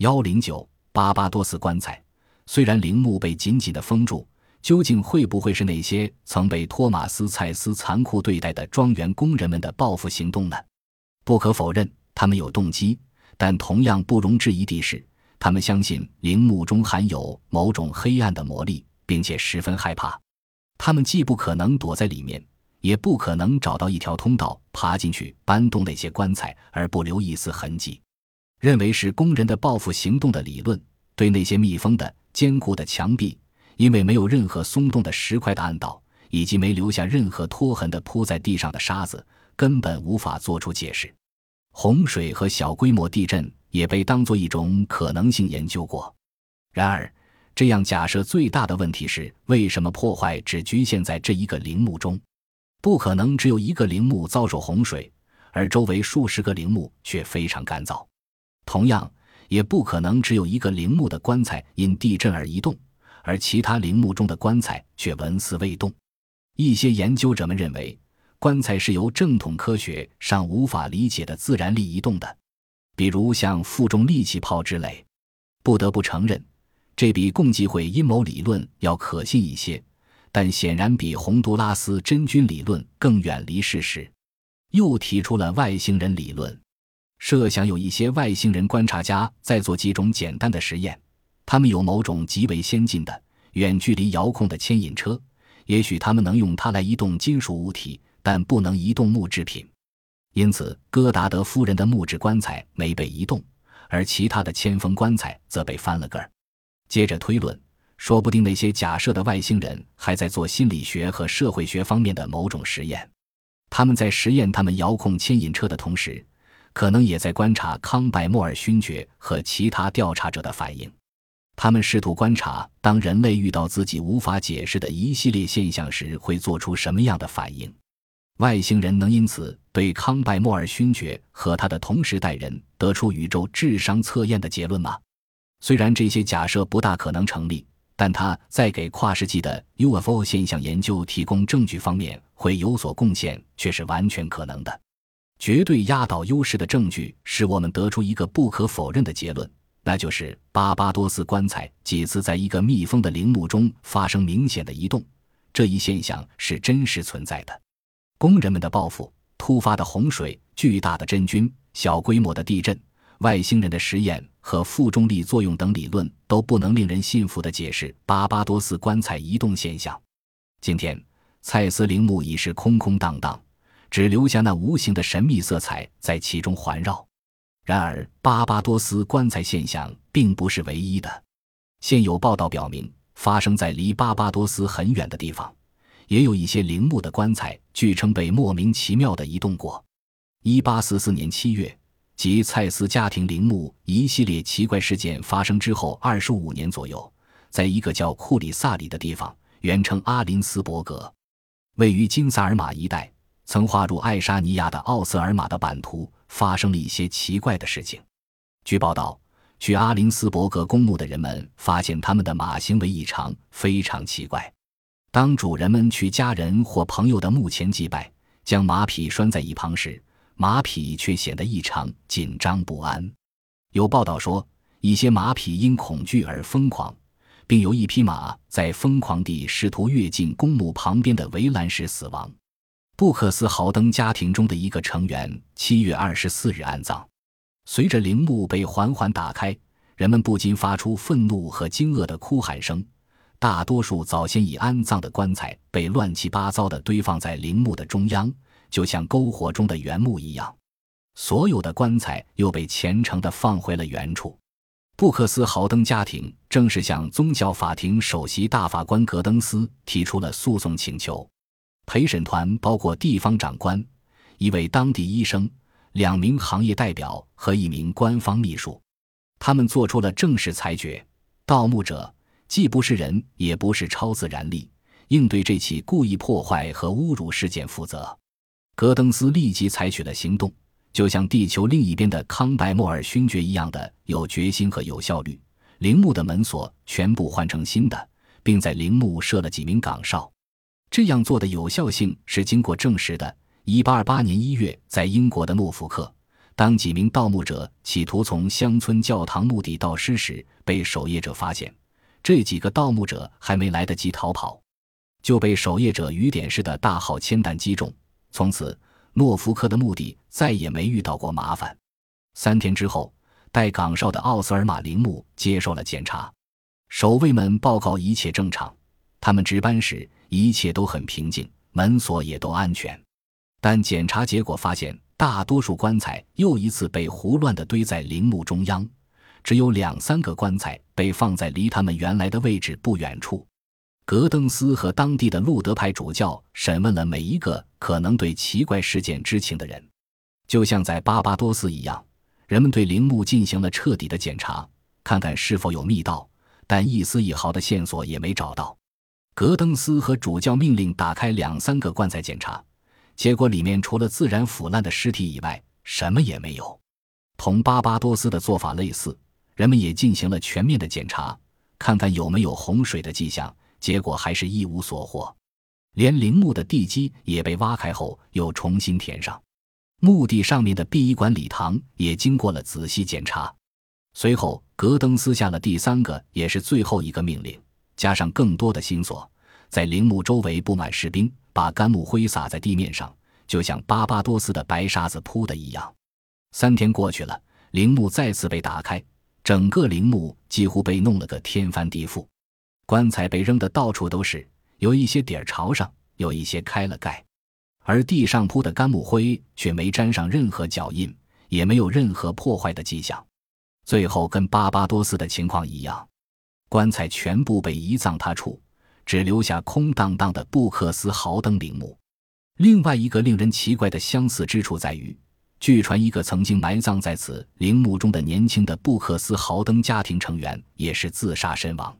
幺零九巴巴多斯棺材，虽然陵墓被紧紧的封住，究竟会不会是那些曾被托马斯·蔡斯残酷对待的庄园工人们的报复行动呢？不可否认，他们有动机，但同样不容置疑的是，他们相信陵墓中含有某种黑暗的魔力，并且十分害怕。他们既不可能躲在里面，也不可能找到一条通道爬进去搬动那些棺材而不留一丝痕迹。认为是工人的报复行动的理论，对那些密封的坚固的墙壁，因为没有任何松动的石块的暗道，以及没留下任何拖痕的铺在地上的沙子，根本无法做出解释。洪水和小规模地震也被当作一种可能性研究过。然而，这样假设最大的问题是：为什么破坏只局限在这一个陵墓中？不可能只有一个陵墓遭受洪水，而周围数十个陵墓却非常干燥。同样，也不可能只有一个陵墓的棺材因地震而移动，而其他陵墓中的棺材却纹丝未动。一些研究者们认为，棺材是由正统科学上无法理解的自然力移动的，比如像负重力气炮之类。不得不承认，这比共济会阴谋理论要可信一些，但显然比洪都拉斯真菌理论更远离事实。又提出了外星人理论。设想有一些外星人观察家在做几种简单的实验，他们有某种极为先进的远距离遥控的牵引车，也许他们能用它来移动金属物体，但不能移动木制品。因此，戈达德夫人的木质棺材没被移动，而其他的铅封棺材则被翻了个儿。接着推论，说不定那些假设的外星人还在做心理学和社会学方面的某种实验，他们在实验他们遥控牵引车的同时。可能也在观察康拜莫尔勋爵和其他调查者的反应。他们试图观察，当人类遇到自己无法解释的一系列现象时，会做出什么样的反应。外星人能因此对康拜莫尔勋爵和他的同时代人得出宇宙智商测验的结论吗？虽然这些假设不大可能成立，但他在给跨世纪的 UFO 现象研究提供证据方面会有所贡献，却是完全可能的。绝对压倒优势的证据使我们得出一个不可否认的结论，那就是巴巴多斯棺材几次在一个密封的陵墓中发生明显的移动，这一现象是真实存在的。工人们的报复、突发的洪水、巨大的真菌、小规模的地震、外星人的实验和负重力作用等理论都不能令人信服地解释巴巴多斯棺材移动现象。今天，蔡斯陵墓已是空空荡荡。只留下那无形的神秘色彩在其中环绕。然而，巴巴多斯棺材现象并不是唯一的。现有报道表明，发生在离巴巴多斯很远的地方，也有一些陵墓的棺材据称被莫名其妙地移动过。一八四四年七月，即蔡斯家庭陵墓一系列奇怪事件发生之后二十五年左右，在一个叫库里萨里的地方（原称阿林斯伯格），位于金萨尔马一带。曾划入爱沙尼亚的奥瑟尔马的版图发生了一些奇怪的事情。据报道，去阿林斯伯格公墓的人们发现他们的马行为异常，非常奇怪。当主人们去家人或朋友的墓前祭拜，将马匹拴在一旁时，马匹却显得异常紧张不安。有报道说，一些马匹因恐惧而疯狂，并有一匹马在疯狂地试图跃进公墓旁边的围栏时死亡。布克斯豪登家庭中的一个成员，七月二十四日安葬。随着陵墓被缓缓打开，人们不禁发出愤怒和惊愕的哭喊声。大多数早先已安葬的棺材被乱七八糟地堆放在陵墓的中央，就像篝火中的原木一样。所有的棺材又被虔诚地放回了原处。布克斯豪登家庭正式向宗教法庭首席大法官格登斯提出了诉讼请求。陪审团包括地方长官、一位当地医生、两名行业代表和一名官方秘书。他们做出了正式裁决：盗墓者既不是人，也不是超自然力，应对这起故意破坏和侮辱事件负责。戈登斯立即采取了行动，就像地球另一边的康拜莫尔勋爵一样的有决心和有效率。陵墓的门锁全部换成新的，并在陵墓设了几名岗哨。这样做的有效性是经过证实的。1828年1月，在英国的诺福克，当几名盗墓者企图从乡村教堂墓地盗尸时，被守夜者发现。这几个盗墓者还没来得及逃跑，就被守夜者雨点式的大号铅弹击中。从此，诺福克的墓地再也没遇到过麻烦。三天之后，待岗哨的奥斯尔玛陵墓接受了检查，守卫们报告一切正常，他们值班时一切都很平静，门锁也都安全。但检查结果发现，大多数棺材又一次被胡乱地堆在陵墓中央。只有两三个棺材被放在离他们原来的位置不远处。格登斯和当地的路德派主教审问了每一个可能对奇怪事件知情的人，就像在巴巴多斯一样，人们对陵墓进行了彻底的检查，看看是否有密道，但一丝一毫的线索也没找到。格登斯和主教命令打开两三个棺材检查，结果里面除了自然腐烂的尸体以外，什么也没有。同巴巴多斯的做法类似。人们也进行了全面的检查，看看有没有洪水的迹象，结果还是一无所获。连陵墓的地基也被挖开后又重新填上，墓地上面的殡仪馆礼堂也经过了仔细检查。随后，格登斯下了第三个也是最后一个命令，加上更多的新锁，在陵墓周围布满士兵，把干木灰撒在地面上，就像巴巴多斯的白沙子铺的一样。三天过去了，陵墓再次被打开。整个陵墓几乎被弄了个天翻地覆，棺材被扔得到处都是，有一些底儿朝上，有一些开了盖，而地上铺的干木灰却没沾上任何脚印，也没有任何破坏的迹象。最后跟巴巴多斯的情况一样，棺材全部被移葬他处，只留下空荡荡的布克斯豪登陵墓。另外一个令人奇怪的相似之处在于。据传，一个曾经埋葬在此陵墓中的年轻的布克斯豪登家庭成员也是自杀身亡。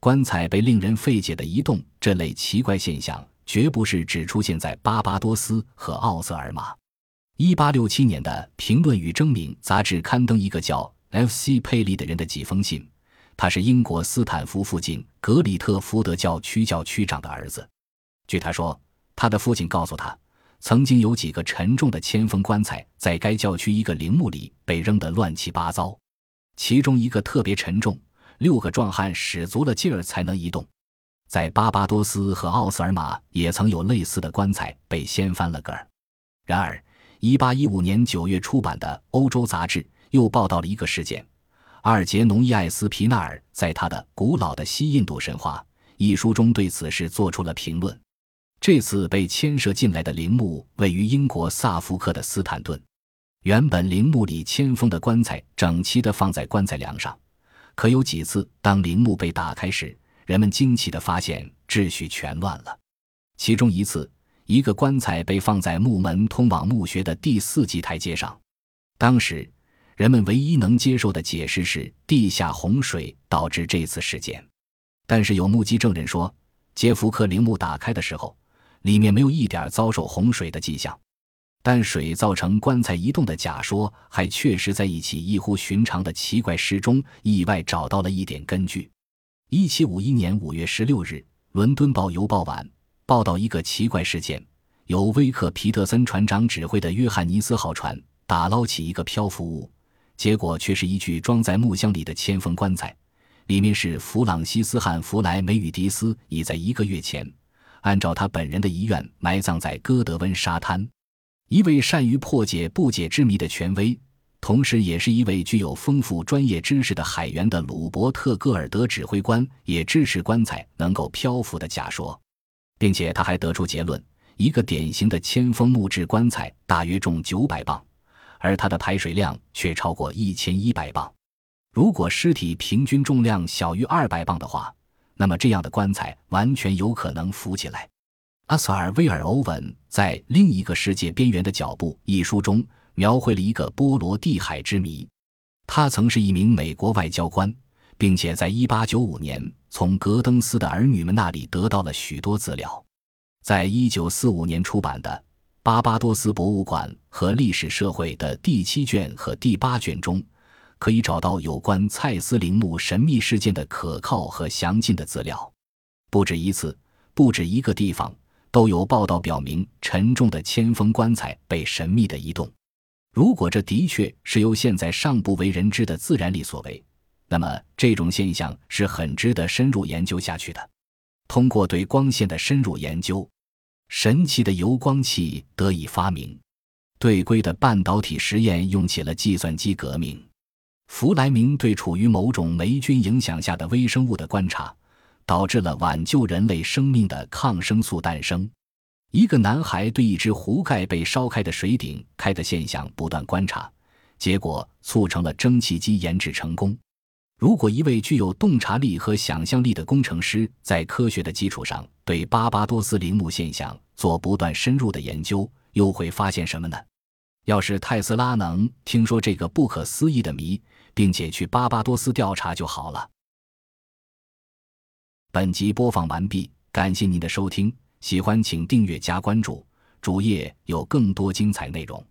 棺材被令人费解的移动，这类奇怪现象绝不是只出现在巴巴多斯和奥瑟尔马。一八六七年的《评论与争鸣》杂志刊登一个叫 F.C. 佩利的人的几封信，他是英国斯坦福附近格里特福德教区教区长的儿子。据他说，他的父亲告诉他。曾经有几个沉重的铅封棺材在该教区一个陵墓里被扔得乱七八糟，其中一个特别沉重，六个壮汉使足了劲儿才能移动。在巴巴多斯和奥斯尔马也曾有类似的棺材被掀翻了个儿。然而，1815年9月出版的《欧洲杂志》又报道了一个事件：阿尔杰农伊艾斯皮纳尔在他的《古老的西印度神话》一书中对此事做出了评论。这次被牵涉进来的陵墓位于英国萨福克的斯坦顿。原本陵墓里铅封的棺材整齐地放在棺材梁上，可有几次当陵墓被打开时，人们惊奇地发现秩序全乱了。其中一次，一个棺材被放在墓门通往墓穴的第四级台阶上。当时，人们唯一能接受的解释是地下洪水导致这次事件。但是有目击证人说，杰弗克陵墓打开的时候。里面没有一点遭受洪水的迹象，但水造成棺材移动的假说还确实在一起异乎寻常的奇怪事中意外找到了一点根据。一七五一年五月十六日，《伦敦报邮报晚》报道一个奇怪事件：由威克皮特森船长指挥的约翰尼斯号船打捞起一个漂浮物，结果却是一具装在木箱里的铅封棺材，里面是弗朗西斯汉·弗莱梅与迪斯，已在一个月前。按照他本人的遗愿，埋葬在哥德温沙滩。一位善于破解不解之谜的权威，同时也是一位具有丰富专业知识的海员的鲁伯特·戈尔德指挥官，也支持棺材能够漂浮的假说，并且他还得出结论：一个典型的铅封木质棺材大约重九百磅，而它的排水量却超过一千一百磅。如果尸体平均重量小于二百磅的话，那么，这样的棺材完全有可能浮起来。阿萨尔威尔欧文在《另一个世界边缘的脚步》一书中描绘了一个波罗的海之谜。他曾是一名美国外交官，并且在1895年从格登斯的儿女们那里得到了许多资料。在一九四五年出版的《巴巴多斯博物馆和历史社会》的第七卷和第八卷中。可以找到有关蔡司陵墓神秘事件的可靠和详尽的资料，不止一次，不止一个地方都有报道表明沉重的铅封棺材被神秘的移动。如果这的确是由现在尚不为人知的自然力所为，那么这种现象是很值得深入研究下去的。通过对光线的深入研究，神奇的油光器得以发明。对硅的半导体实验用起了计算机革命。弗莱明对处于某种霉菌影响下的微生物的观察，导致了挽救人类生命的抗生素诞生。一个男孩对一只壶盖被烧开的水顶开的现象不断观察，结果促成了蒸汽机研制成功。如果一位具有洞察力和想象力的工程师在科学的基础上对巴巴多斯陵墓现象做不断深入的研究，又会发现什么呢？要是泰斯拉能听说这个不可思议的谜，并且去巴巴多斯调查就好了。本集播放完毕，感谢您的收听，喜欢请订阅加关注，主页有更多精彩内容。